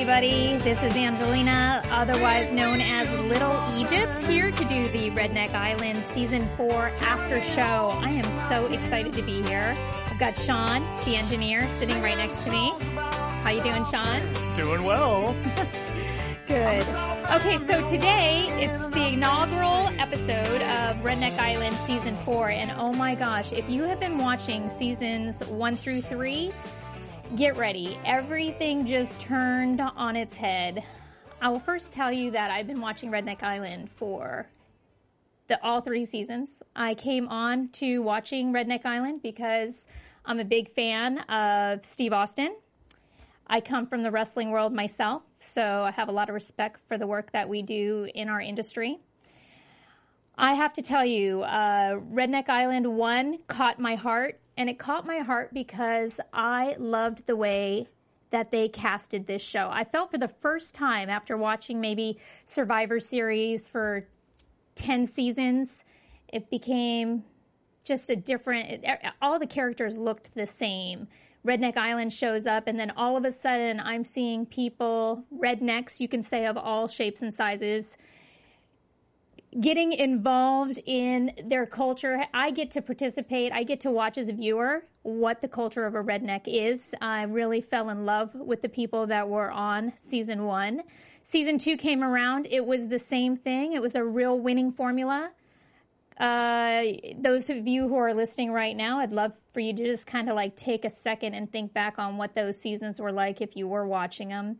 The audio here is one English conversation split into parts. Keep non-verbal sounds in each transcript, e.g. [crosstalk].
Everybody. This is Angelina, otherwise known as Little Egypt, here to do the Redneck Island Season 4 after show. I am so excited to be here. I've got Sean, the engineer, sitting right next to me. How you doing, Sean? Doing well. [laughs] Good. Okay, so today it's the inaugural episode of Redneck Island Season 4, and oh my gosh, if you have been watching seasons 1 through 3, get ready. Everything just turned on its head. I will first tell you that I've been watching Redneck Island for the all three seasons. I came on to watching Redneck Island because I'm a big fan of Steve Austin. I come from the wrestling world myself, so I have a lot of respect for the work that we do in our industry. I have to tell you, uh, Redneck Island 1 caught my heart, and it caught my heart because I loved the way that they casted this show. I felt for the first time after watching maybe Survivor Series for 10 seasons, it became just a different, it, all the characters looked the same. Redneck Island shows up, and then all of a sudden, I'm seeing people, rednecks, you can say of all shapes and sizes, getting involved in their culture. I get to participate, I get to watch as a viewer what the culture of a redneck is. I really fell in love with the people that were on season one. Season two came around, it was the same thing, it was a real winning formula. Uh, those of you who are listening right now, I'd love for you to just kind of like take a second and think back on what those seasons were like if you were watching them.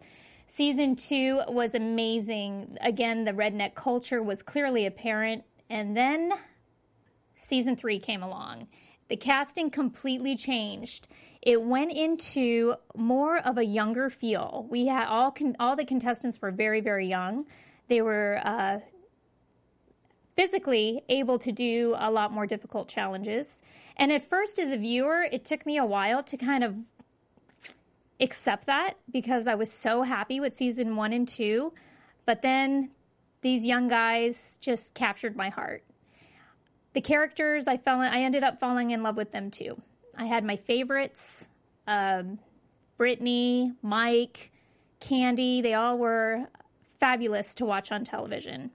Season two was amazing. Again, the redneck culture was clearly apparent. And then season three came along. The casting completely changed. It went into more of a younger feel. We had all con- all the contestants were very very young. They were uh, physically able to do a lot more difficult challenges. And at first, as a viewer, it took me a while to kind of accept that because I was so happy with season one and two. But then these young guys just captured my heart. The characters, I fell, in, I ended up falling in love with them too. I had my favorites, um, Brittany, Mike, Candy. They all were fabulous to watch on television.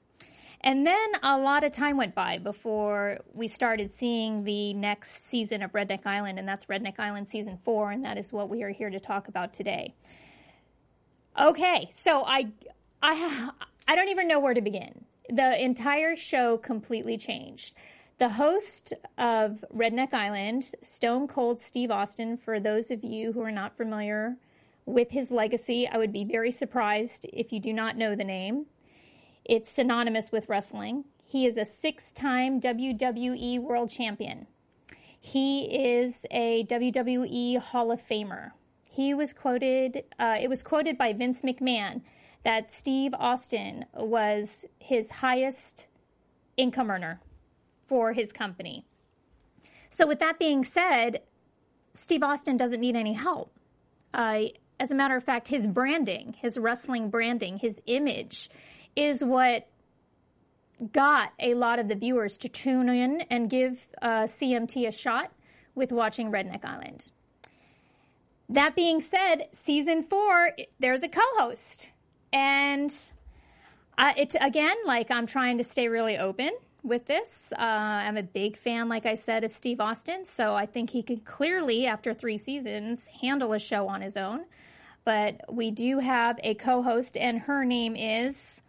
And then a lot of time went by before we started seeing the next season of Redneck Island, and that's Redneck Island season four, and that is what we are here to talk about today. Okay, so I, I, I don't even know where to begin. The entire show completely changed. The host of Redneck Island, Stone Cold Steve Austin, for those of you who are not familiar with his legacy, I would be very surprised if you do not know the name. It's synonymous with wrestling. He is a six time WWE World Champion. He is a WWE Hall of Famer. He was quoted, uh, it was quoted by Vince McMahon that Steve Austin was his highest income earner for his company. So, with that being said, Steve Austin doesn't need any help. Uh, as a matter of fact, his branding, his wrestling branding, his image, is what got a lot of the viewers to tune in and give uh, CMT a shot with watching Redneck Island. That being said, season four, there's a co host. And uh, it, again, like I'm trying to stay really open with this. Uh, I'm a big fan, like I said, of Steve Austin. So I think he could clearly, after three seasons, handle a show on his own. but we do have a co host, and her name is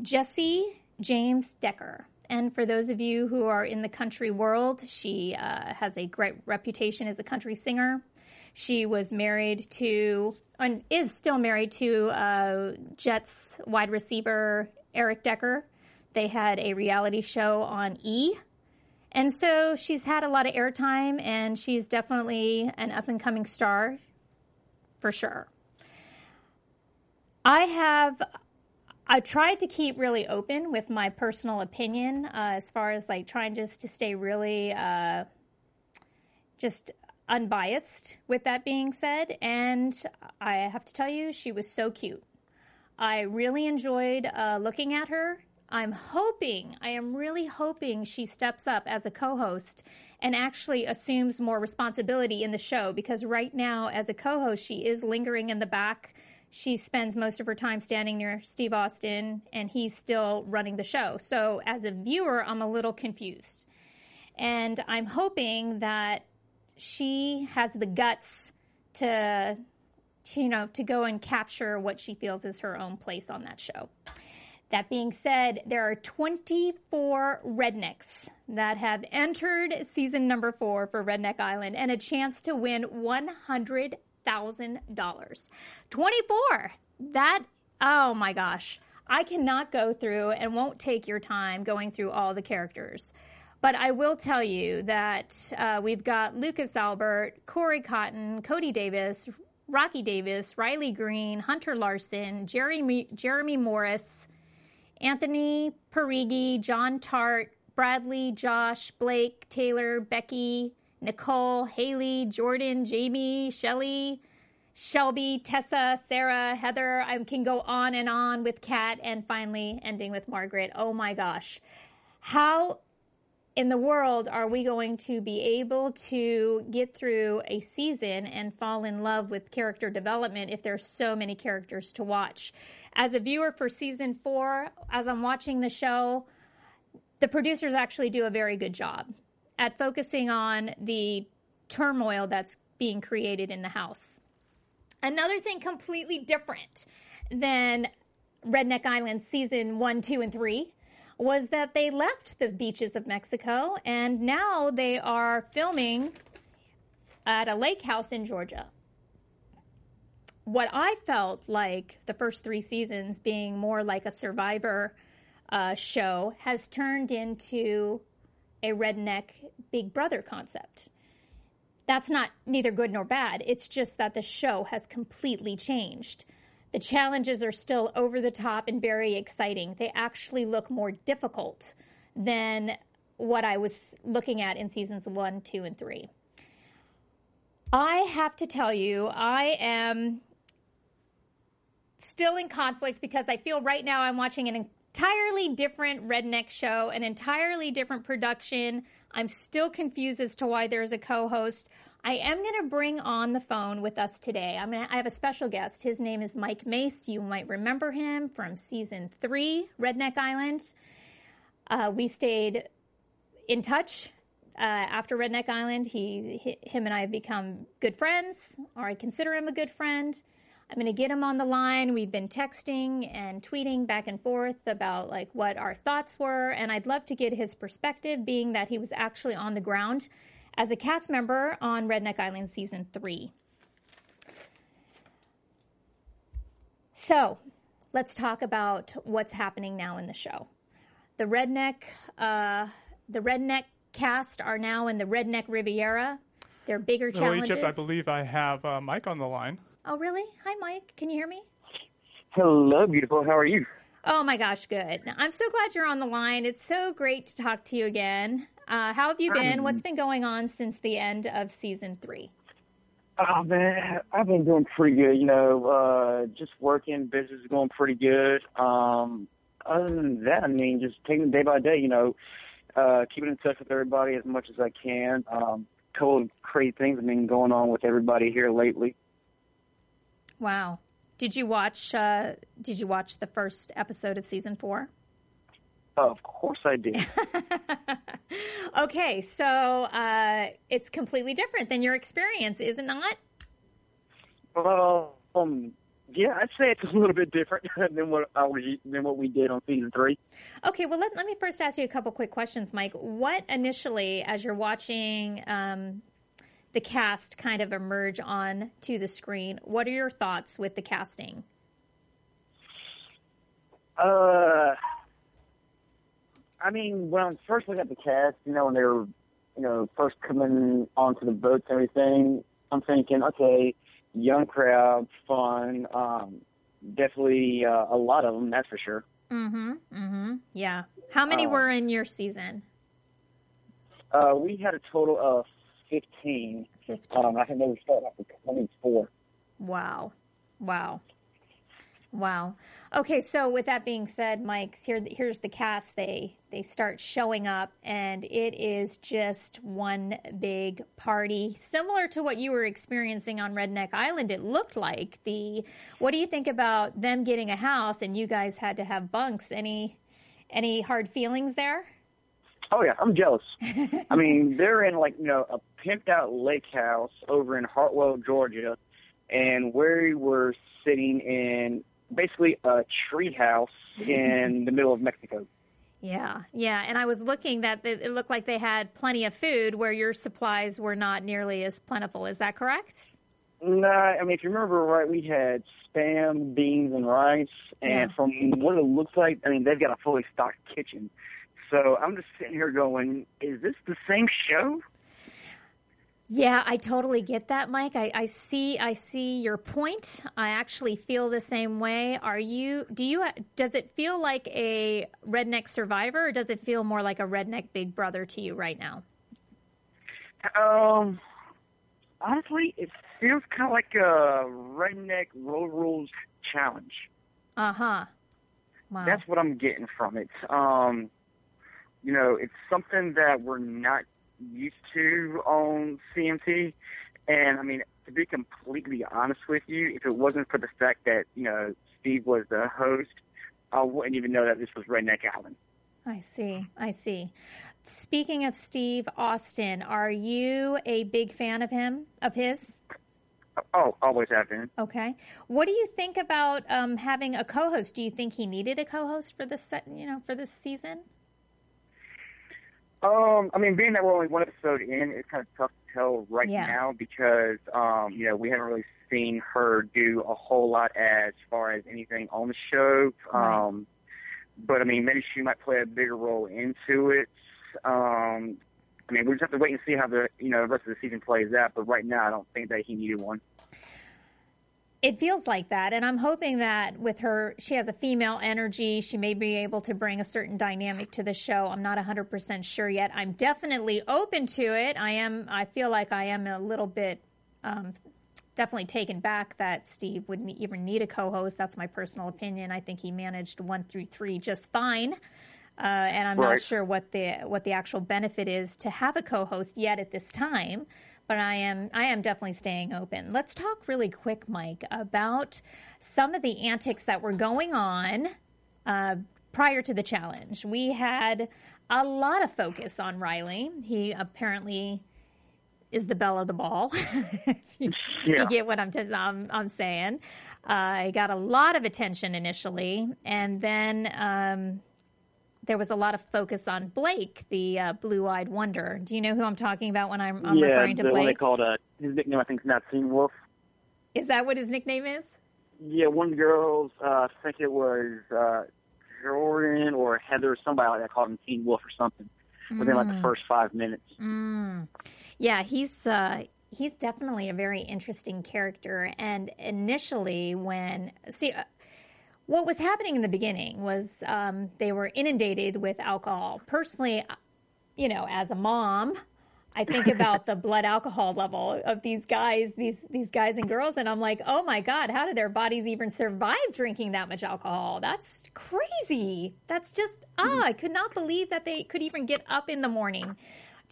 Jessie James Decker. And for those of you who are in the country world, she uh, has a great reputation as a country singer. She was married to, and is still married to uh, Jets wide receiver Eric Decker. They had a reality show on E. And so she's had a lot of airtime, and she's definitely an up and coming star for sure. I have I tried to keep really open with my personal opinion uh, as far as like trying just to stay really uh, just unbiased with that being said. And I have to tell you, she was so cute. I really enjoyed uh, looking at her. I'm hoping, I am really hoping she steps up as a co host and actually assumes more responsibility in the show because right now, as a co host, she is lingering in the back she spends most of her time standing near Steve Austin and he's still running the show. So as a viewer, I'm a little confused. And I'm hoping that she has the guts to, to, you know, to go and capture what she feels is her own place on that show. That being said, there are 24 rednecks that have entered season number four for Redneck Island and a chance to win 100 $1,000. 24. That, oh my gosh. I cannot go through and won't take your time going through all the characters. But I will tell you that uh, we've got Lucas Albert, Corey Cotton, Cody Davis, Rocky Davis, Riley Green, Hunter Larson, Jeremy, Jeremy Morris, Anthony Parigi, John Tart, Bradley, Josh, Blake, Taylor, Becky, Nicole, Haley, Jordan, Jamie, Shelly, Shelby, Tessa, Sarah, Heather. I can go on and on with Kat and finally ending with Margaret. Oh my gosh. How in the world are we going to be able to get through a season and fall in love with character development if there's so many characters to watch? As a viewer for season four, as I'm watching the show, the producers actually do a very good job at focusing on the turmoil that's being created in the house. Another thing completely different than Redneck Island season one, two, and three was that they left the beaches of Mexico and now they are filming at a lake house in Georgia. What I felt like the first three seasons being more like a survivor uh, show has turned into a redneck Big Brother concept. That's not neither good nor bad. It's just that the show has completely changed. The challenges are still over the top and very exciting. They actually look more difficult than what I was looking at in seasons one, two, and three. I have to tell you, I am still in conflict because I feel right now I'm watching an entirely different redneck show, an entirely different production. I'm still confused as to why there's a co-host. I am going to bring on the phone with us today. I'm going to, I have a special guest. His name is Mike Mace. You might remember him from season three, Redneck Island. Uh, we stayed in touch uh, after Redneck Island. He, him and I have become good friends, or I consider him a good friend. I'm going to get him on the line. We've been texting and tweeting back and forth about like what our thoughts were, and I'd love to get his perspective, being that he was actually on the ground as a cast member on Redneck Island season three. So, let's talk about what's happening now in the show. The redneck, uh, the redneck cast are now in the redneck Riviera. They're bigger challenges. Egypt, I believe I have uh, Mike on the line. Oh, really? Hi, Mike. Can you hear me? Hello, beautiful. How are you? Oh my gosh, good. I'm so glad you're on the line. It's so great to talk to you again. Uh, how have you been? Um, What's been going on since the end of season three? Oh man, I've been doing pretty good. You know, uh, just working, business is going pretty good. Um, other than that, I mean, just taking it day by day. You know, uh, keeping in touch with everybody as much as I can. Um, crazy things have been going on with everybody here lately. Wow. Did you watch? Uh, did you watch the first episode of season four? of course I did. [laughs] okay, so uh, it's completely different than your experience, is it not? Well, Um, yeah, I'd say it's a little bit different [laughs] than what I was, than what we did on season three. Okay, well let let me first ask you a couple quick questions, Mike. What initially, as you're watching um, the cast kind of emerge on to the screen, what are your thoughts with the casting? Uh, I mean, when I first looked at the cast, you know, when they were, you know, first coming onto the boats and everything, I'm thinking, okay, young crowd, fun, um, definitely uh, a lot of them, that's for sure. Mm-hmm. Mm-hmm. Yeah. How many Uh, were in your season? Uh, we had a total of 15. Fifteen. Um, I think they were starting off with 24. Wow. Wow. Wow. Okay, so with that being said, Mike, here here's the cast. They they start showing up and it is just one big party. Similar to what you were experiencing on Redneck Island, it looked like. The what do you think about them getting a house and you guys had to have bunks? Any any hard feelings there? Oh yeah, I'm jealous. [laughs] I mean, they're in like you know a pimped out lake house over in Hartwell, Georgia, and we were sitting in basically a tree house in [laughs] the middle of Mexico. Yeah, yeah. And I was looking that it it looked like they had plenty of food where your supplies were not nearly as plentiful. Is that correct? No, I mean if you remember right, we had spam, beans, and rice, and Yeah. from what it looks like, I mean they've got a fully stocked kitchen. So I'm just sitting here going, is this the same show? Yeah, I totally get that, Mike. I, I see I see your point. I actually feel the same way. Are you do you does it feel like a redneck survivor or does it feel more like a redneck big brother to you right now? Um, honestly, it feels kind of like a redneck road rules challenge. Uh-huh. Wow. That's what I'm getting from it. Um, you know, it's something that we're not used to on CMT. And I mean, to be completely honest with you, if it wasn't for the fact that, you know, Steve was the host, I wouldn't even know that this was Redneck Island. I see. I see. Speaking of Steve Austin, are you a big fan of him, of his? Oh, always have been. Okay. What do you think about um, having a co-host? Do you think he needed a co-host for this, set, you know, for this season? Um, I mean, being that we're only one episode in, it's kind of tough to tell right Yeah. now because, um, you know, we haven't really seen her do a whole lot as far as anything on the show. Right. Um, but I mean, maybe she might play a bigger role into it. Um, I mean, we just have to wait and see how the you know the rest of the season plays out. But right now, I don't think that he needed one. It feels like that, and I'm hoping that with her, she has a female energy. She may be able to bring a certain dynamic to the show. I'm not 100% sure yet. I'm definitely open to it. I am. I feel like I am a little bit, um, definitely taken back that Steve wouldn't even need a co-host. That's my personal opinion. I think he managed one through three just fine. Uh, and I'm not sure what the what the actual benefit is to have a co-host yet at this time. But I am I am definitely staying open. Let's talk really quick, Mike, about some of the antics that were going on uh, prior to the challenge. We had a lot of focus on Riley. He apparently is the belle of the ball. [laughs] You, Yeah. you get what I'm, t- I'm, I'm saying. Uh, he got a lot of attention initially, and then um, there was a lot of focus on Blake, the uh, blue-eyed wonder. Do you know who I'm talking about when I'm, I'm yeah, referring to the one they Blake? called uh, his nickname, I think, is Teen Wolf. Is that what his nickname is? Yeah, one of the girls, uh, I think it was uh, Jordan or Heather, or somebody like that called him Teen Wolf or something within like the first five minutes. Mm. Yeah, he's uh, he's definitely a very interesting character. And initially, when see. What was happening in the beginning was um, they were inundated with alcohol. Personally, you know, as a mom, I think [laughs] about the blood alcohol level of these guys, these these guys and girls, and I'm like, oh my god, how did their bodies even survive drinking that much alcohol? That's crazy. That's just ah, I could not believe that they could even get up in the morning.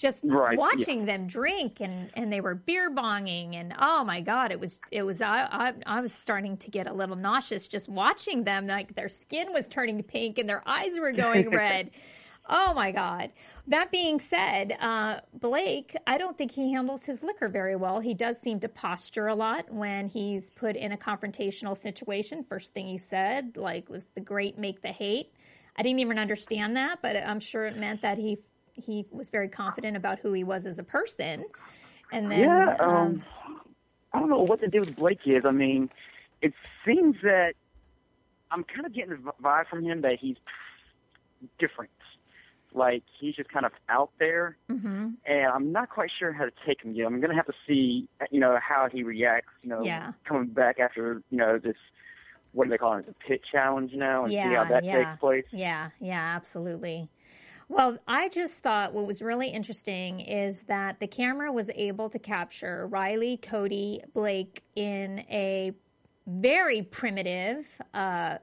Just Right, yeah. watching them drink and, and they were beer bonging and oh my god it was it was I, I I was starting to get a little nauseous just watching them like their skin was turning pink and their eyes were going [laughs] red Oh my God. That being said, uh, Blake, I don't think he handles his liquor very well. He does seem to posture a lot when he's put in a confrontational situation. First thing he said, like, was the great make the hate. I didn't even understand that, but I'm sure it meant that he he was very confident about who he was as a person. And then, yeah, um, I don't know what the deal with Blake is. I mean, it seems that I'm kind of getting the vibe from him that he's different. Like he's just kind of out there, mm-hmm. and I'm not quite sure how to take him yet. I'm going to have to see, you know, how he reacts. You know, Yeah. coming back after you know this. What do they call it? The pit challenge now, and see how that yeah. takes place. Yeah, yeah, absolutely. Well, I just thought what was really interesting is that the camera was able to capture Riley, Cody, Blake in a very primitive uh,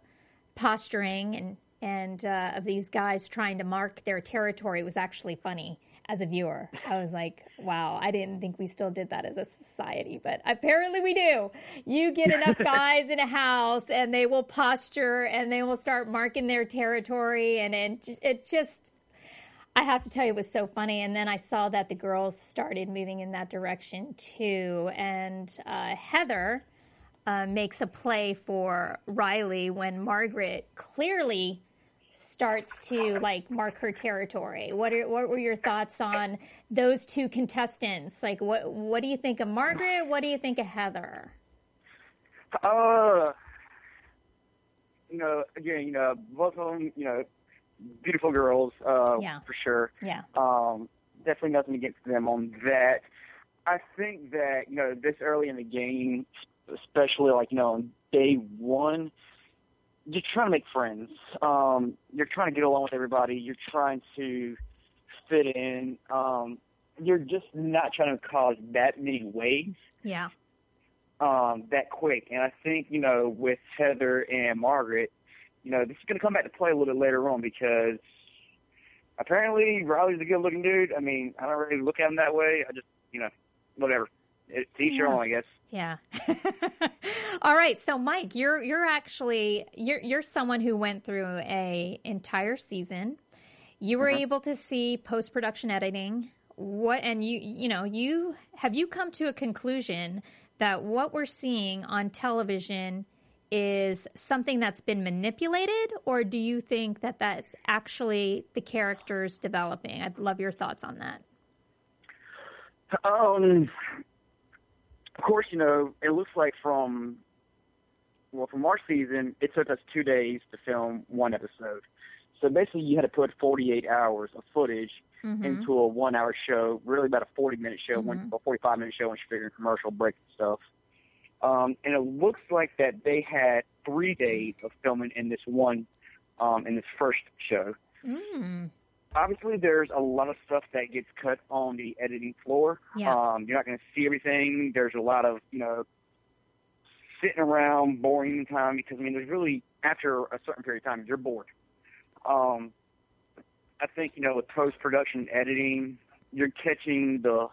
posturing and and uh, of these guys trying to mark their territory was actually funny as a viewer. I was like, wow, I didn't think we still did that as a society, but apparently we do. You get enough [laughs] guys in a house and they will posture and they will start marking their territory and it, it just I have to tell you, it was so funny. And then I saw that the girls started moving in that direction too. And uh, Heather uh, makes a play for Riley when Margaret clearly starts to like mark her territory. What are what were your thoughts on those two contestants? Like, what what do you think of Margaret? What do you think of Heather? Uh, you know, again, you know, both of them, you know, beautiful girls, uh, Yeah. for sure. Yeah, Um, definitely nothing against them on that. I think that you know this early in the game, especially like you know on day one, you're trying to make friends. Um, you're trying to get along with everybody. You're trying to fit in. Um, you're just not trying to cause that many waves yeah, um, that quick. And I think, you know, with Heather and Margaret, you know, this is going to come back to play a little bit later on because apparently Riley's a good looking dude. I mean, I don't really look at him that way. I just, you know, whatever. It's each your Yeah. own, I guess. yeah. [laughs] All right, so Mike, you're you're actually you're you're someone who went through a entire season. You were mm-hmm. able to see post production editing. What and you you know you have you come to a conclusion that what we're seeing on television is something that's been manipulated, or do you think that that's actually the characters developing? I'd love your thoughts on that. Um, of course, you know, it looks like from, well, from our season, it took us two days to film one episode. So basically, you had to put 48 hours of footage Mm-hmm. into a one hour show, really about a 40 minute show, one, a 45 minute show, once you figure in commercial break and stuff. Um, and it looks like that they had three days of filming in this one, um, in this first show. Mm. Obviously, there's a lot of stuff that gets cut on the editing floor. Yeah. Um, you're not going to see everything. There's a lot of, you know, sitting around boring time because, I mean, there's really, after a certain period of time, you're bored. Um, I think, you know, with post production editing, you're catching the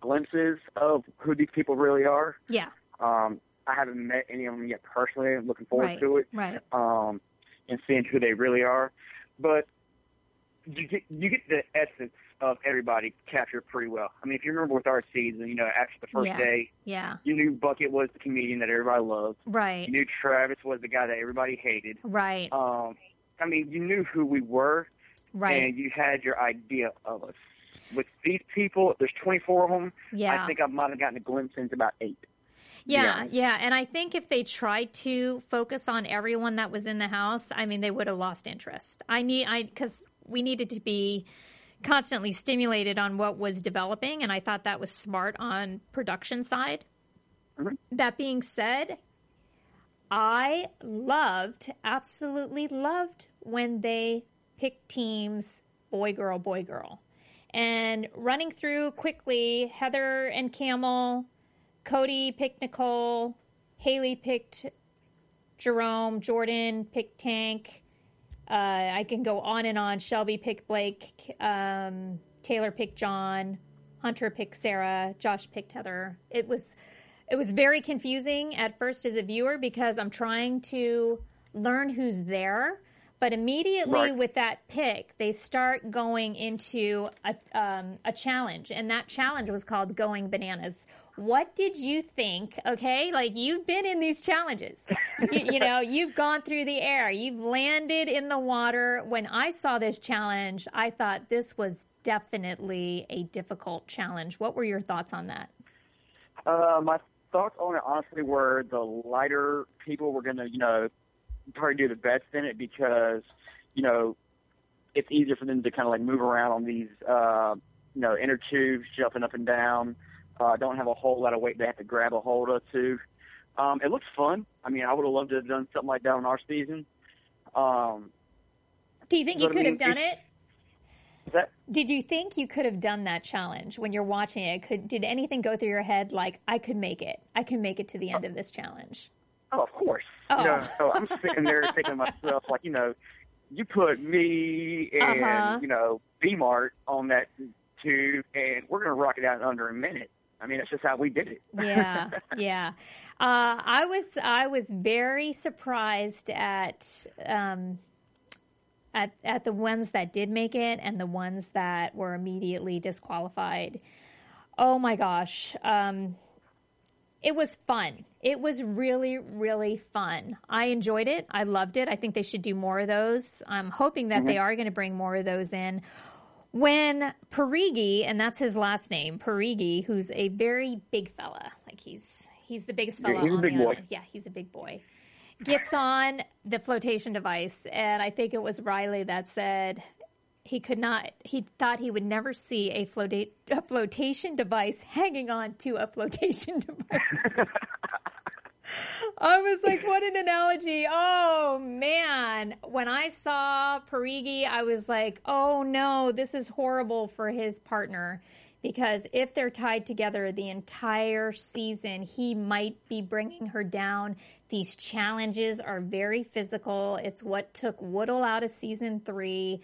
glimpses of who these people really are. Yeah. Um, I haven't met any of them yet personally. I'm looking forward Right. to it Right. um, and seeing who they really are. But you get you get the essence of everybody captured pretty well. I mean, if you remember with our season, you know, after the first Yeah. day, Yeah. you knew Bucket was the comedian that everybody loved. Right. You knew Travis was the guy that everybody hated. Right. Um, I mean, you knew who we were, Right. and you had your idea of us. With these people, there's 24 of them. Yeah. I think I might have gotten a glimpse into about eight. Yeah, Yeah. yeah, and I think if they tried to focus on everyone that was in the house, I mean, they would have lost interest. I need, I because we needed to be constantly stimulated on what was developing, and I thought that was smart on production side. Mhm. That being said, I loved, absolutely loved when they picked teams boy, girl, boy, girl. And running through quickly, Heather and Camel, Cody picked Nicole, Haley picked Jerome, Jordan picked Tank. Uh, I can go on and on. Shelby picked Blake, um, Taylor picked John, Hunter picked Sarah, Josh picked Heather. It was it was very confusing at first as a viewer because I'm trying to learn who's there, But immediately Right. with that pick, they start going into a, um, a challenge, and that challenge was called Going Bananas. What did you think? Okay, like you've been in these challenges. you, you know, [laughs] you've gone through the air, you've landed in the water. When I saw this challenge, I thought this was definitely a difficult challenge. What were your thoughts on that? Uh, my thoughts on it honestly were the lighter people were gonna, you know, probably do the best in it because, you know, it's easier for them to kind of like move around on these, uh, you know, inner tubes, jumping up and down. Uh, don't have a whole lot of weight they have to grab a hold of too. Um, it looks fun. I mean, I would have loved to have done something like that on our season. Um, Do you think you But I could mean, have done it? that Did you think you could have done that challenge when you're watching it? Could did anything go through your head like I could make it? I can make it to the end of this challenge. Oh, of course. Oh. You know, so I'm sitting there thinking to myself, like, you know, you put me and, Uh-huh. you know, B-Mart on that tube, and we're going to rock it out in under a minute. I mean, it's just how we did it. Yeah, [laughs] yeah. Uh, I was I was very surprised at um, at at the ones that did make it and the ones that were immediately disqualified. Oh my gosh. Um, it was fun. It was really, really fun. I enjoyed it. I loved it. I think they should do more of those. I'm hoping that they are going to bring more of those in. When Parigi, and that's his last name, Parigi, who's a very big fella, like he's he's the biggest fella he's a big the boy. Yeah, he's a big boy. Gets on the flotation device, and I think it was Riley that said he could not. He thought he would never see a, a flotation device hanging on to a flotation [laughs] device. [laughs] I was like, what an analogy. Oh man. When I saw Parigi, I was like, oh no, this is horrible for his partner. Because if they're tied together the entire season, he might be bringing her down. These challenges are very physical. It's what took Woodle out of season three.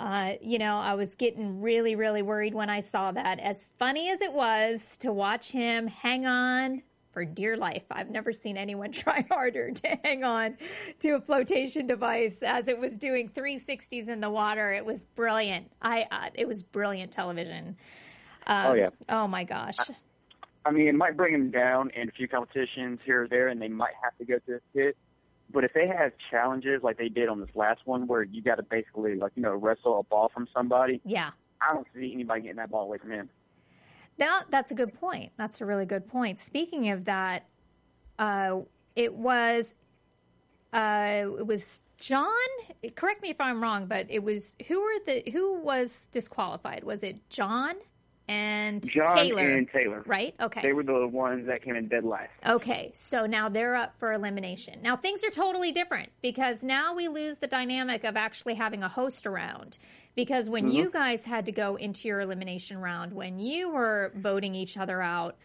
Uh, you know, I was getting really, really worried when I saw that. As funny as it was to watch him hang on for dear life, I've never seen anyone [laughs] try harder to hang on to a flotation device as it was doing 360s in the water. It was brilliant. I, uh, it was brilliant television. Um, Oh, yeah. Oh my gosh. I mean, it might bring them down in a few competitions here or there, and they might have to go to a pit. But if they have challenges like they did on this last one, where you got to basically, like, you know, wrestle a ball from somebody, Yeah. I don't see anybody getting that ball away from him. That that's a good point. That's a really good point. Speaking of that, uh, it was uh, it was John. Correct me if I'm wrong, but it was who were the who was disqualified? Was it John and John Taylor? and Taylor. Right. Okay. They were the ones that came in dead last. Okay, so now they're up for elimination. Now things are totally different because now we lose the dynamic of actually having a host around. Because when you guys had to go into your elimination round, when you were voting each other out,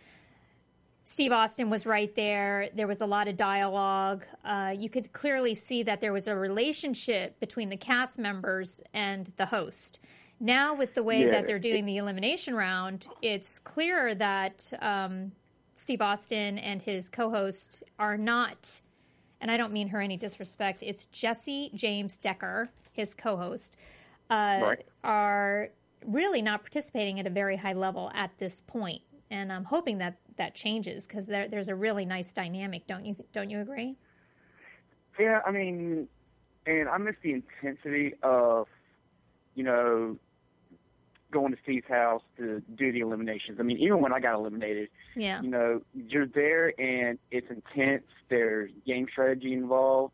Steve Austin was right there. There was a lot of dialogue. Uh, you could clearly see that there was a relationship between the cast members and the host. Now, with the way Yeah. that they're doing the elimination round, it's clear that um, Steve Austin and his co host are not, and I don't mean her any disrespect, it's Jessie James Decker, his co host, uh, Right. are really not participating at a very high level at this point. And I'm hoping that that changes because there, there's a really nice dynamic. Don't you? Don't you agree? Yeah, I mean, and I miss the intensity of, you know, going to Steve's house to do the eliminations. I mean, even when I got eliminated, Yeah. you know, you're there and it's intense. There's game strategy involved.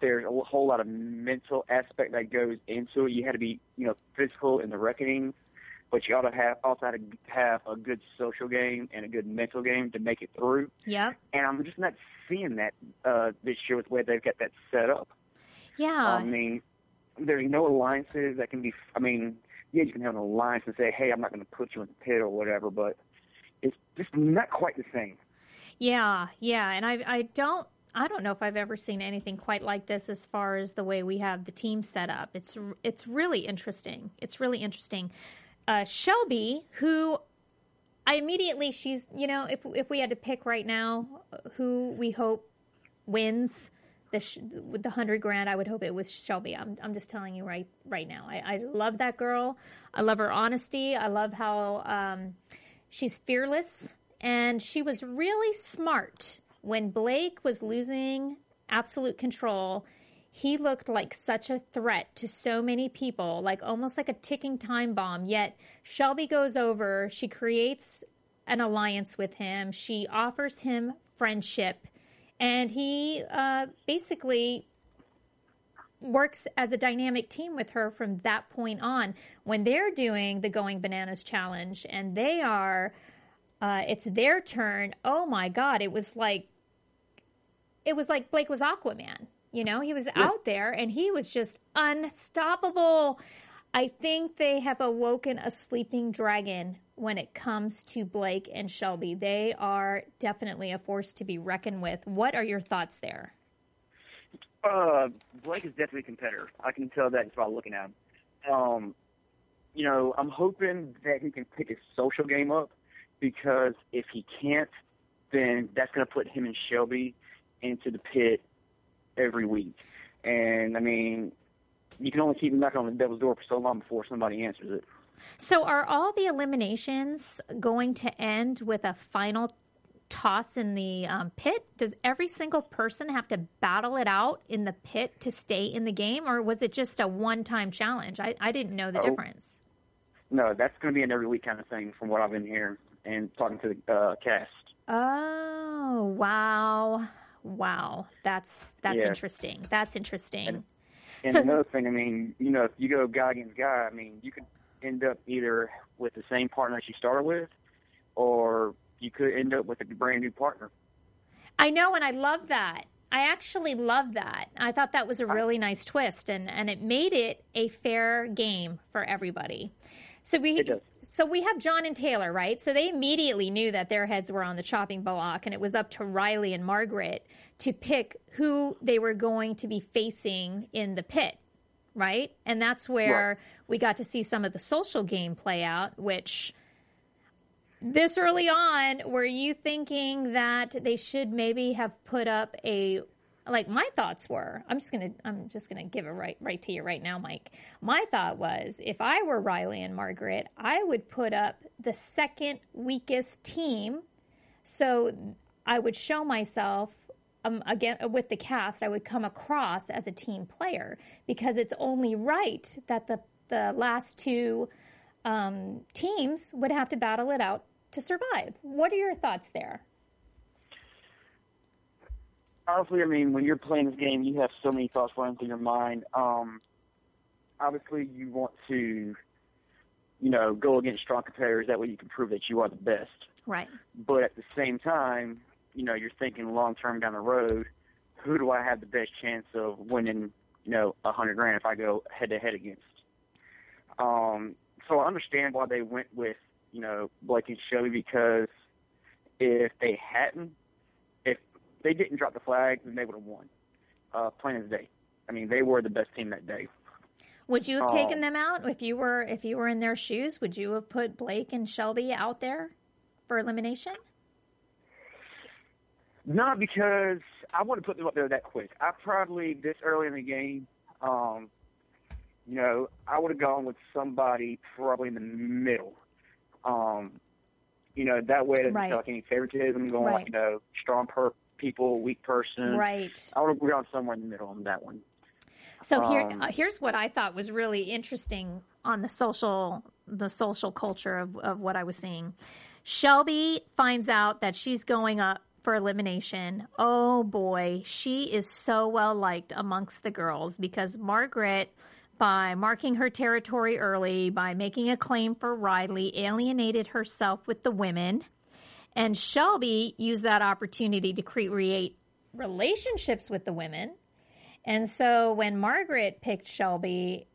There's a whole lot of mental aspect that goes into it. You had to be, you know, physical in the reckoning, but you ought to have also had to have a good social game and a good mental game to make it through. Yeah. And I'm just not seeing that uh, this year with the way they've got that set up. Yeah. I mean, there's no alliances that can be. I mean, yeah, you can have an alliance and say, "Hey, I'm not going to put you in the pit or whatever," but it's just not quite the same. Yeah, yeah, and I I don't I don't know if I've ever seen anything quite like this as far as the way we have the team set up. It's it's really interesting. It's really interesting. Uh, Shelby, who I immediately she's you know if if we had to pick right now who we hope wins the sh- with the hundred grand, I would hope it was Shelby. I'm I'm just telling you right right now. I, I love that girl. I love her honesty. I love how um, she's fearless, and she was really smart when Blake was losing absolute control. He looked like such a threat to so many people, like almost like a ticking time bomb. Yet Shelby goes over, she creates an alliance with him, she offers him friendship, and he uh, basically works as a dynamic team with her from that point on. When they're doing the Going Bananas challenge and they are, uh, it's their turn. Oh my God! It was like, it was like Blake was Aquaman. You know, he was out there and he was just unstoppable. I think they have awoken a sleeping dragon when it comes to Blake and Shelby. They are definitely a force to be reckoned with. What are your thoughts there? Uh, Blake is definitely a competitor. I can tell that just by looking at him. Um, you know, I'm hoping that he can pick his social game up because if he can't, then that's going to put him and Shelby into the pit every week. And I mean, you can only keep knocking on the devil's door for so long before somebody answers it. So, are all the eliminations going to end with a final toss in the um, pit? Does every single person have to battle it out in the pit to stay in the game, or was it just a one time challenge? I, I didn't know the Oh. difference. No, that's going to be an every week kind of thing from what I've been hearing and talking to the uh, cast. Oh, wow. Wow. That's that's Yeah. interesting. That's interesting. And- And So- another thing, I mean, you know, if you go guy against guy, I mean, you could end up either with the same partner that you started with, or you could end up with a brand new partner. I know, and I love that. I actually love that. I thought that was a really nice twist, and, and it made it a fair game for everybody. So we so we have John and Taylor, right? So they immediately knew that their heads were on the chopping block, and it was up to Riley and Margaret to pick who they were going to be facing in the pit, right? And that's where we got to see some of the social game play out, which this early on, were you thinking that they should maybe have put up a like my thoughts were i'm just gonna i'm just gonna give it right right to you right now mike my thought was if i were riley and margaret i would put up the second weakest team so i would show myself um, again with the cast i would come across as a team player because it's only right that the the last two um, teams would have to battle it out to survive what are your thoughts there Honestly, I mean, when you're playing this game, you have so many thoughts running through your mind. Um, obviously, you want to, you know, go against strong competitors. That way, you can prove that you are the best. right But at the same time, you know, you're thinking long term down the road. Who do I have the best chance of winning? You know, a hundred grand if I go head to head against. Um, so I understand why they went with you know Blake and Shelby because if they hadn't, if they didn't drop the flag, then they would have won. Uh, plain as day. I mean, they were the best team that day. Would you have Oh. taken them out if you were if you were in their shoes? Would you have put Blake and Shelby out there for elimination? Not because I wouldn't put them up there that quick. I probably this early in the game, um, you know, I would have gone with somebody probably in the middle. Um, you know, that way it doesn't Right. feel like any favoritism going Right. like, you know, strong per people, weak person. Right. I would have gone somewhere in the middle on that one. So here Um, uh, here's what I thought was really interesting on the social the social culture of, of what I was seeing. Shelby finds out that she's going up for elimination. Oh boy, she is so well liked amongst the girls because Margaret by marking her territory early, by making a claim for Riley, alienated herself with the women. And Shelby used that opportunity to create relationships with the women. And so when Margaret picked Shelby,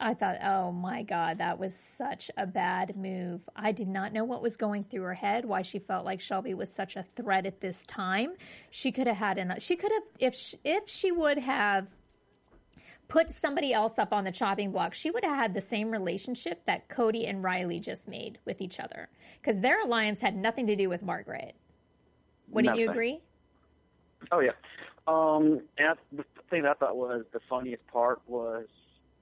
I thought, oh my God, that was such a bad move. I did not know what was going through her head, why she felt like Shelby was such a threat at this time. She could have had an, she could have, if she, if she would have put somebody else up on the chopping block, she would have had the same relationship that Cody and Riley just made with each other because their alliance had nothing to do with Margaret. Wouldn't you agree? Oh yeah. Um, and I, the thing that I thought was the funniest part was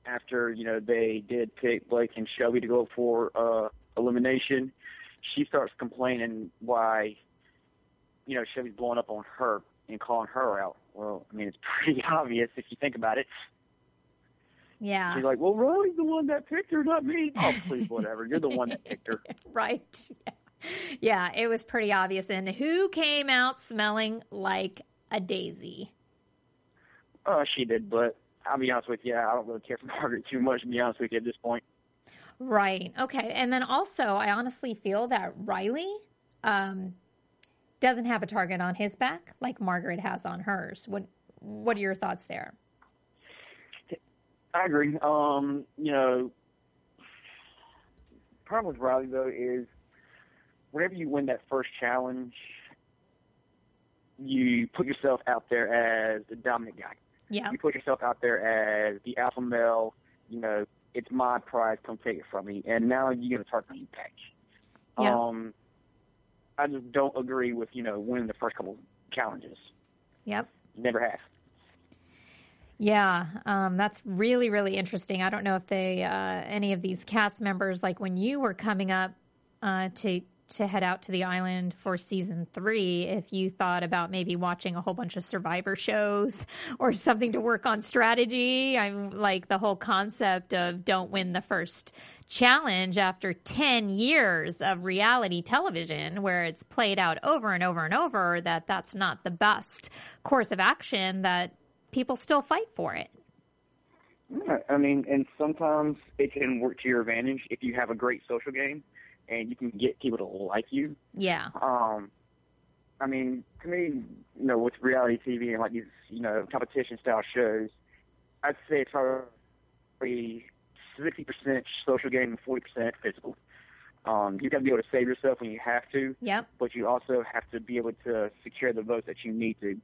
after you know they did pick Blake and Shelby to go for uh, elimination. She starts complaining why you know Shelby's blowing up on her and calling her out. Well, I mean it's [laughs] pretty obvious if you think about it. Yeah. She's like, "Well, Riley's the one that picked her, not me." Oh, please, whatever. You're the one that picked her. [laughs] right. Yeah. yeah, it was pretty obvious. And who came out smelling like a daisy? Oh, she did, but I'll be honest with you, I don't really care for [laughs] Margaret too much. To be honest with you, at this point. Right. Okay. And then also, I honestly feel that Riley um, doesn't have a target on his back like Margaret has on hers. What What are your thoughts there? I agree. Um, you know, problem with Riley though is whenever you win that first challenge, you put yourself out there as the dominant guy. Yeah. You put yourself out there as the alpha male. You know, it's my prize. Come take it from me. And now you're going to target me back. Yeah. Um, I just don't agree with you know winning the first couple challenges. Yep. Never have. Yeah, um, that's really, really interesting. I don't know if they, uh, any of these cast members, like when you were coming up uh, to to head out to the island for season three, if you thought about maybe watching a whole bunch of Survivor shows [laughs] or something to work on strategy. I'm like the whole concept of don't win the first challenge after 10 years of reality television where it's played out over and over and over that that's not the best course of action that people still fight for it. Yeah, I mean, and sometimes it can work to your advantage if you have a great social game and you can get people to like you. Yeah. Um, I mean, to me, you know, with reality TV and like these, you know, competition style shows, I'd say it's probably sixty percent social game and forty percent physical. Um, you got to be able to save yourself when you have to, Yep. but you also have to be able to secure the votes that you need to.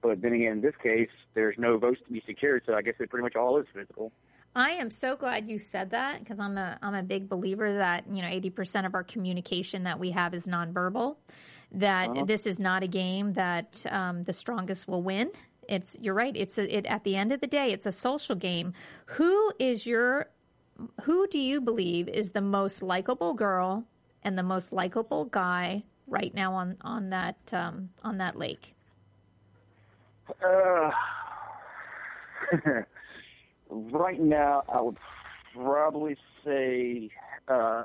But then again, in this case, there's no votes to be secured, so I guess it pretty much all is physical. I am so glad you said that because I'm a I'm a big believer that you know 80% of our communication that we have is nonverbal. That this is not a game that um, the strongest will win. It's you're right. It's a, it at the end of the day, it's a social game. Who is your who do you believe is the most likable girl and the most likable guy right now on on that um, on that lake? Uh, [laughs] right now, I would probably say uh,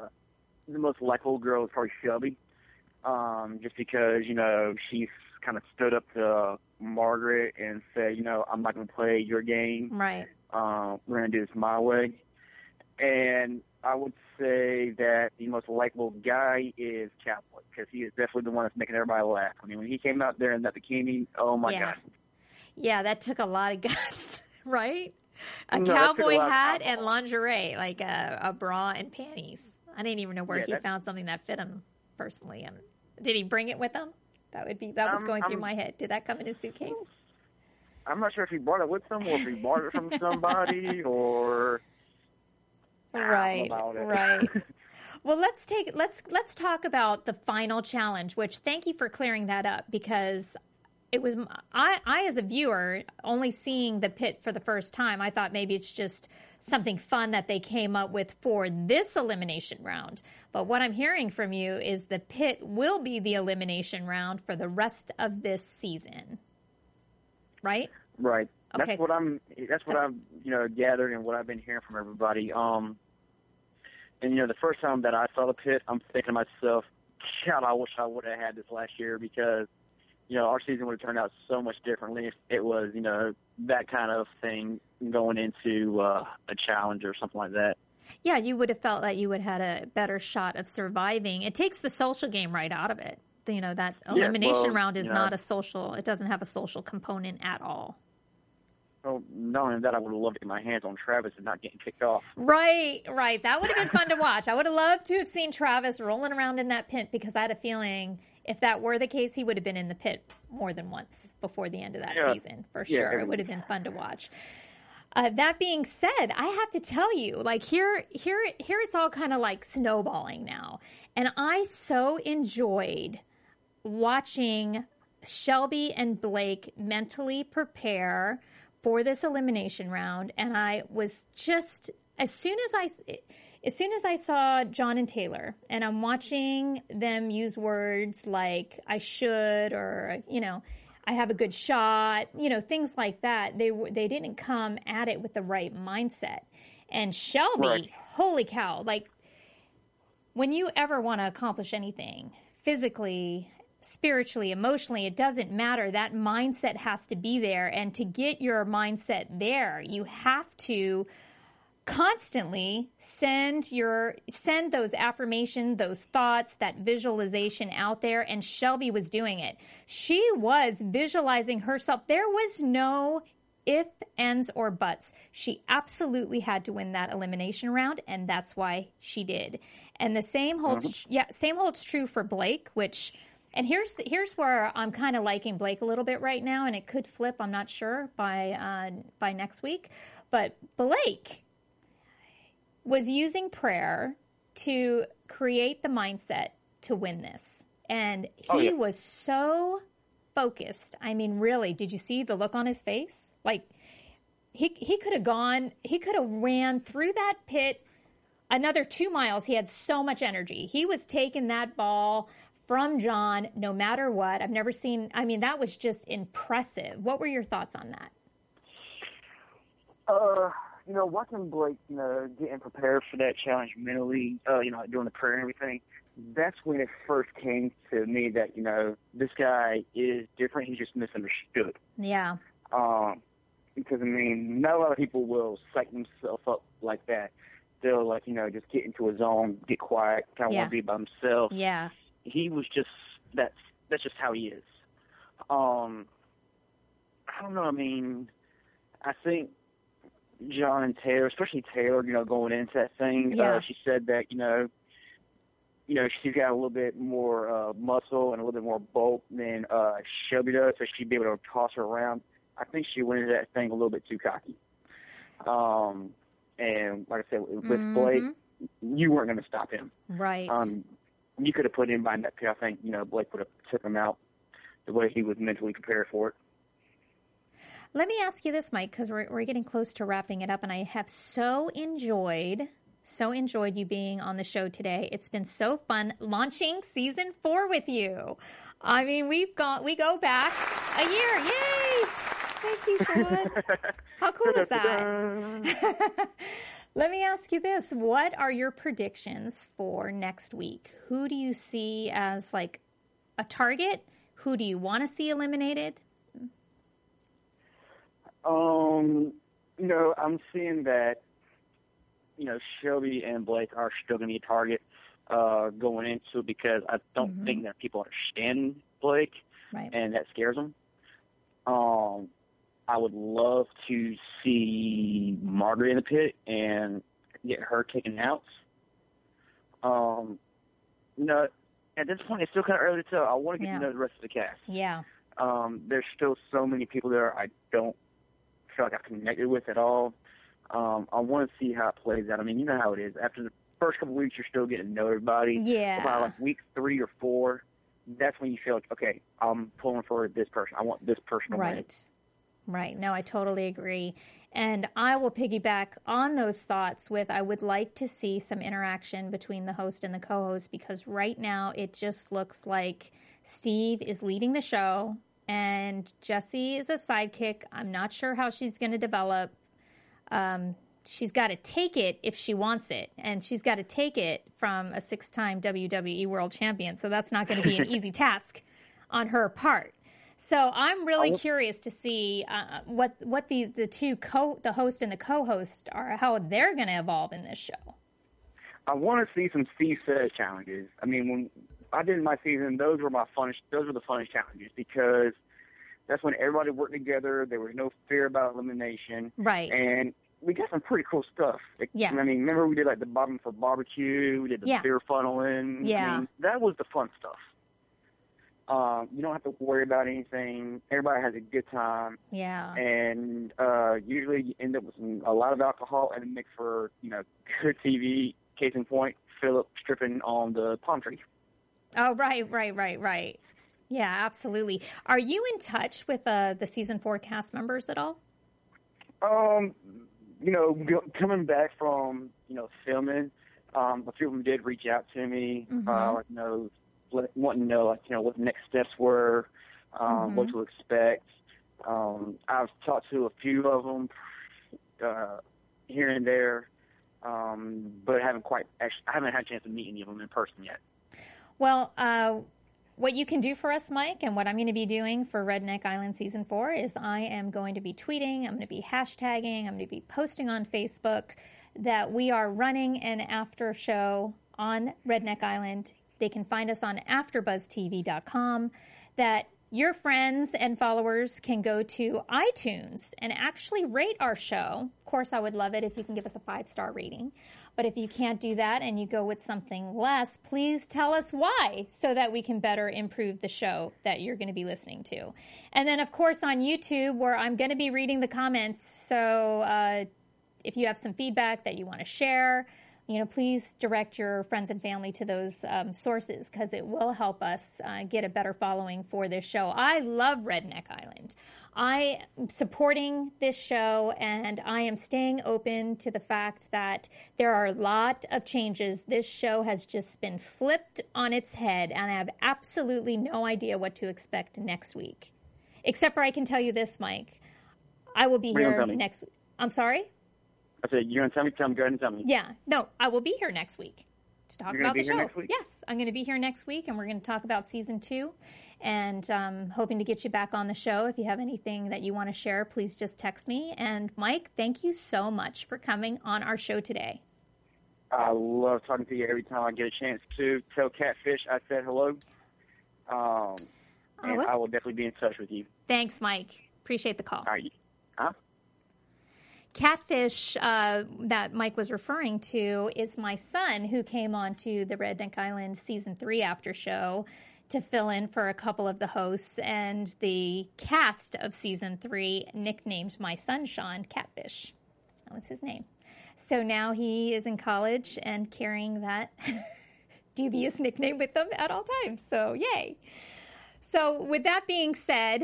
the most likable girl is probably Shelby, um, just because you know she's kind of stood up to Margaret and said, you know, I'm not going to play your game. Right. Uh, we're going to do this my way. And I would say that the most likable guy is Cowboy because he is definitely the one that's making everybody laugh. I mean, when he came out there in that bikini, oh my Yeah. god. Yeah, that took a lot of [laughs] guts, right? A No, a cowboy hat and lingerie, like a, a bra and panties. I didn't even know where Yeah, he found something that fit him personally. Um, did he bring it with him? That would be that was Um, going through um, my head. Did that come in his suitcase? I'm not sure if he brought it with him or if he bought it from somebody [laughs] or Right, right. [laughs] Well, let's take let's let's talk about the final challenge. Which thank you for clearing that up because it was I I as a viewer only seeing the pit for the first time. I thought maybe it's just something fun that they came up with for this elimination round. But what I'm hearing from you is the pit will be the elimination round for the rest of this season. Right? Right. Okay. That's what I'm. That's what That's- I've you know gathered and what I've been hearing from everybody. Um, and you know the first time that I saw the pit, I'm thinking to myself, God, I wish I would have had this last year because you know our season would have turned out so much differently if it was you know that kind of thing going into uh, a challenge or something like that. Yeah, you would have felt that you would have had a better shot of surviving. It takes the social game right out of it. You know, that elimination well, round is you know- not a social, it doesn't have a social component at all. Well, only that, I would have loved to get my hands on Travis and not getting kicked off. Right, right. That would have been fun to [laughs] watch. I would have loved to have seen Travis rolling around in that pit because I had a feeling if that were the case, he would have been in the pit more than once before the end of that Yeah. season, for Yeah, sure. It would have been fun to watch. Uh, that being said, I have to tell you, like here, here, here, it's all kind of like snowballing now, and I so enjoyed watching Shelby and Blake mentally prepare for this elimination round, and I was just as soon as I as soon as I saw John and Taylor, and I'm watching them use words like "I should" or you know, "I have a good shot," you know, things like that. They they didn't come at it with the right mindset. And Shelby, right. holy cow! Like when you ever want to accomplish anything physically spiritually, emotionally, it doesn't matter. That mindset has to be there. And to get your mindset there, you have to constantly send your send those affirmation those thoughts that visualization out there and shelby was doing it she was visualizing herself there was no if ends or buts she absolutely had to win that elimination round and that's why she did and the same holds mm-hmm. yeah same holds true for blake which and here's here's where I'm kind of liking Blake a little bit right now, and it could flip. I'm not sure by uh, by next week, but Blake was using prayer to create the mindset to win this, and he oh, yeah. was so focused. I mean, really, did you see the look on his face? Like he he could have gone, he could have ran through that pit another two miles. He had so much energy. He was taking that ball from John, no matter what. I've never seen, I mean, that was just impressive. What were your thoughts on that? Uh, you know, watching Blake, you know, getting prepared for that challenge mentally, uh, you know, doing the prayer and everything, that's when it first came to me that, you know, this guy is different. He's just misunderstood. Yeah. Um, because, I mean, not a lot of people will psych themselves up like that. They'll, like, you know, just get into a zone, get quiet, kind of yeah. want to be by themselves. Yeah he was just that's that's just how he is. Um, I don't know. I mean, I think John and Taylor, especially Taylor, you know, going into that thing, uh, yeah. uh, she said that you know, you know, she's got a little bit more uh, muscle and a little bit more bulk than uh, Shelby does, so she'd be able to toss her around. I think she went into that thing a little bit too cocky. Um, and like I said, with mm-hmm. Blake, you weren't going to stop him. Right. Um, you could have put him behind that pit. I think you know Blake would have took him out the way he was mentally prepared for it. Let me ask you this, Mike, because we're we're getting close to wrapping it up, and I have so enjoyed so enjoyed you being on the show today. It's been so fun launching season four with you. I mean, we've got we go back a year. Yay! Thank you, Sean. [laughs] How cool is that? [laughs] Let me ask you this. What are your predictions for next week? Who do you see as like a target? Who do you want to see eliminated? Um, you know, I'm seeing that, you know, Shelby and Blake are still going to be a target uh, going into because I don't mm-hmm. think that people understand Blake, right. and that scares them. Um, I would love to see Margaret in the pit and get her taken out. Um, you know, at this point, it's still kind of early to tell. I want to get yeah. to know the rest of the cast. Yeah. Um, there's still so many people there I don't feel like I connected with at all. Um, I want to see how it plays out. I mean, you know how it is. After the first couple of weeks, you're still getting to know everybody. Yeah. By like week three or four, that's when you feel like, okay, I'm pulling for this person. I want this person to right. win. Right. No, I totally agree. And I will piggyback on those thoughts with I would like to see some interaction between the host and the co host because right now it just looks like Steve is leading the show and Jessie is a sidekick. I'm not sure how she's going to develop. Um, she's got to take it if she wants it, and she's got to take it from a six time WWE World Champion. So that's not going to be an [laughs] easy task on her part. So I'm really curious to see uh, what what the the two co the host and the co-host are how they're going to evolve in this show. I want to see some Steve says challenges. I mean, when I did my season, those were my funnest. Those were the funnest challenges because that's when everybody worked together. There was no fear about elimination. Right. And we got some pretty cool stuff. Yeah. I mean, remember we did like the bottom for barbecue. We did the yeah. spear funneling. Yeah. I mean, that was the fun stuff. Um, you don't have to worry about anything. Everybody has a good time. Yeah. And uh, usually you end up with some, a lot of alcohol and a mix for, you know, good TV. Case in point, Philip stripping on the palm tree. Oh, right, right, right, right. Yeah, absolutely. Are you in touch with uh, the season four cast members at all? Um, you know, coming back from you know filming, um, a few of them did reach out to me, Mhm. uh, like, you know, wanting to know like you know what the next steps were, um, what Mhm. to expect. Um, I've talked to a few of them uh, here and there, um, but I haven't quite actually I haven't had a chance to meet any of them in person yet. Well, uh, what you can do for us, Mike, and what I'm going to be doing for Redneck Island season four is I am going to be tweeting, I'm going to be hashtagging, I'm going to be posting on Facebook that we are running an after show on Redneck Island. They can find us on AfterBuzzTV.com. That your friends and followers can go to iTunes and actually rate our show. Of course, I would love it if you can give us a five star rating. But if you can't do that and you go with something less, please tell us why so that we can better improve the show that you're going to be listening to. And then, of course, on YouTube, where I'm going to be reading the comments. So uh, if you have some feedback that you want to share, you know, please direct your friends and family to those um, sources because it will help us uh, get a better following for this show. I love Redneck Island. I am supporting this show and I am staying open to the fact that there are a lot of changes. This show has just been flipped on its head and I have absolutely no idea what to expect next week. Except for I can tell you this, Mike. I will be here next week. I'm sorry? I said, you're gonna tell me, tell me, go ahead and tell me. Yeah, no, I will be here next week to talk about be the here show. next week? Yes, I'm going to be here next week, and we're going to talk about season two. And um, hoping to get you back on the show. If you have anything that you want to share, please just text me. And Mike, thank you so much for coming on our show today. I love talking to you every time I get a chance to. Tell Catfish I said hello. Um, and will. I will definitely be in touch with you. Thanks, Mike. Appreciate the call. All right. Huh? Catfish uh, that Mike was referring to is my son who came on to the Redneck Island season three after show to fill in for a couple of the hosts. And the cast of season three nicknamed my son Sean Catfish. That was his name. So now he is in college and carrying that [laughs] dubious nickname with him at all times. So, yay. So, with that being said,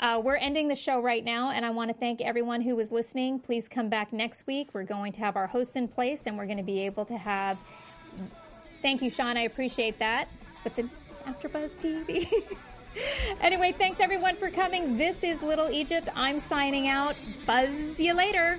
uh, we're ending the show right now, and I want to thank everyone who was listening. Please come back next week. We're going to have our hosts in place, and we're going to be able to have. Thank you, Sean. I appreciate that. But the AfterBuzz TV. [laughs] anyway, thanks everyone for coming. This is Little Egypt. I'm signing out. Buzz you later.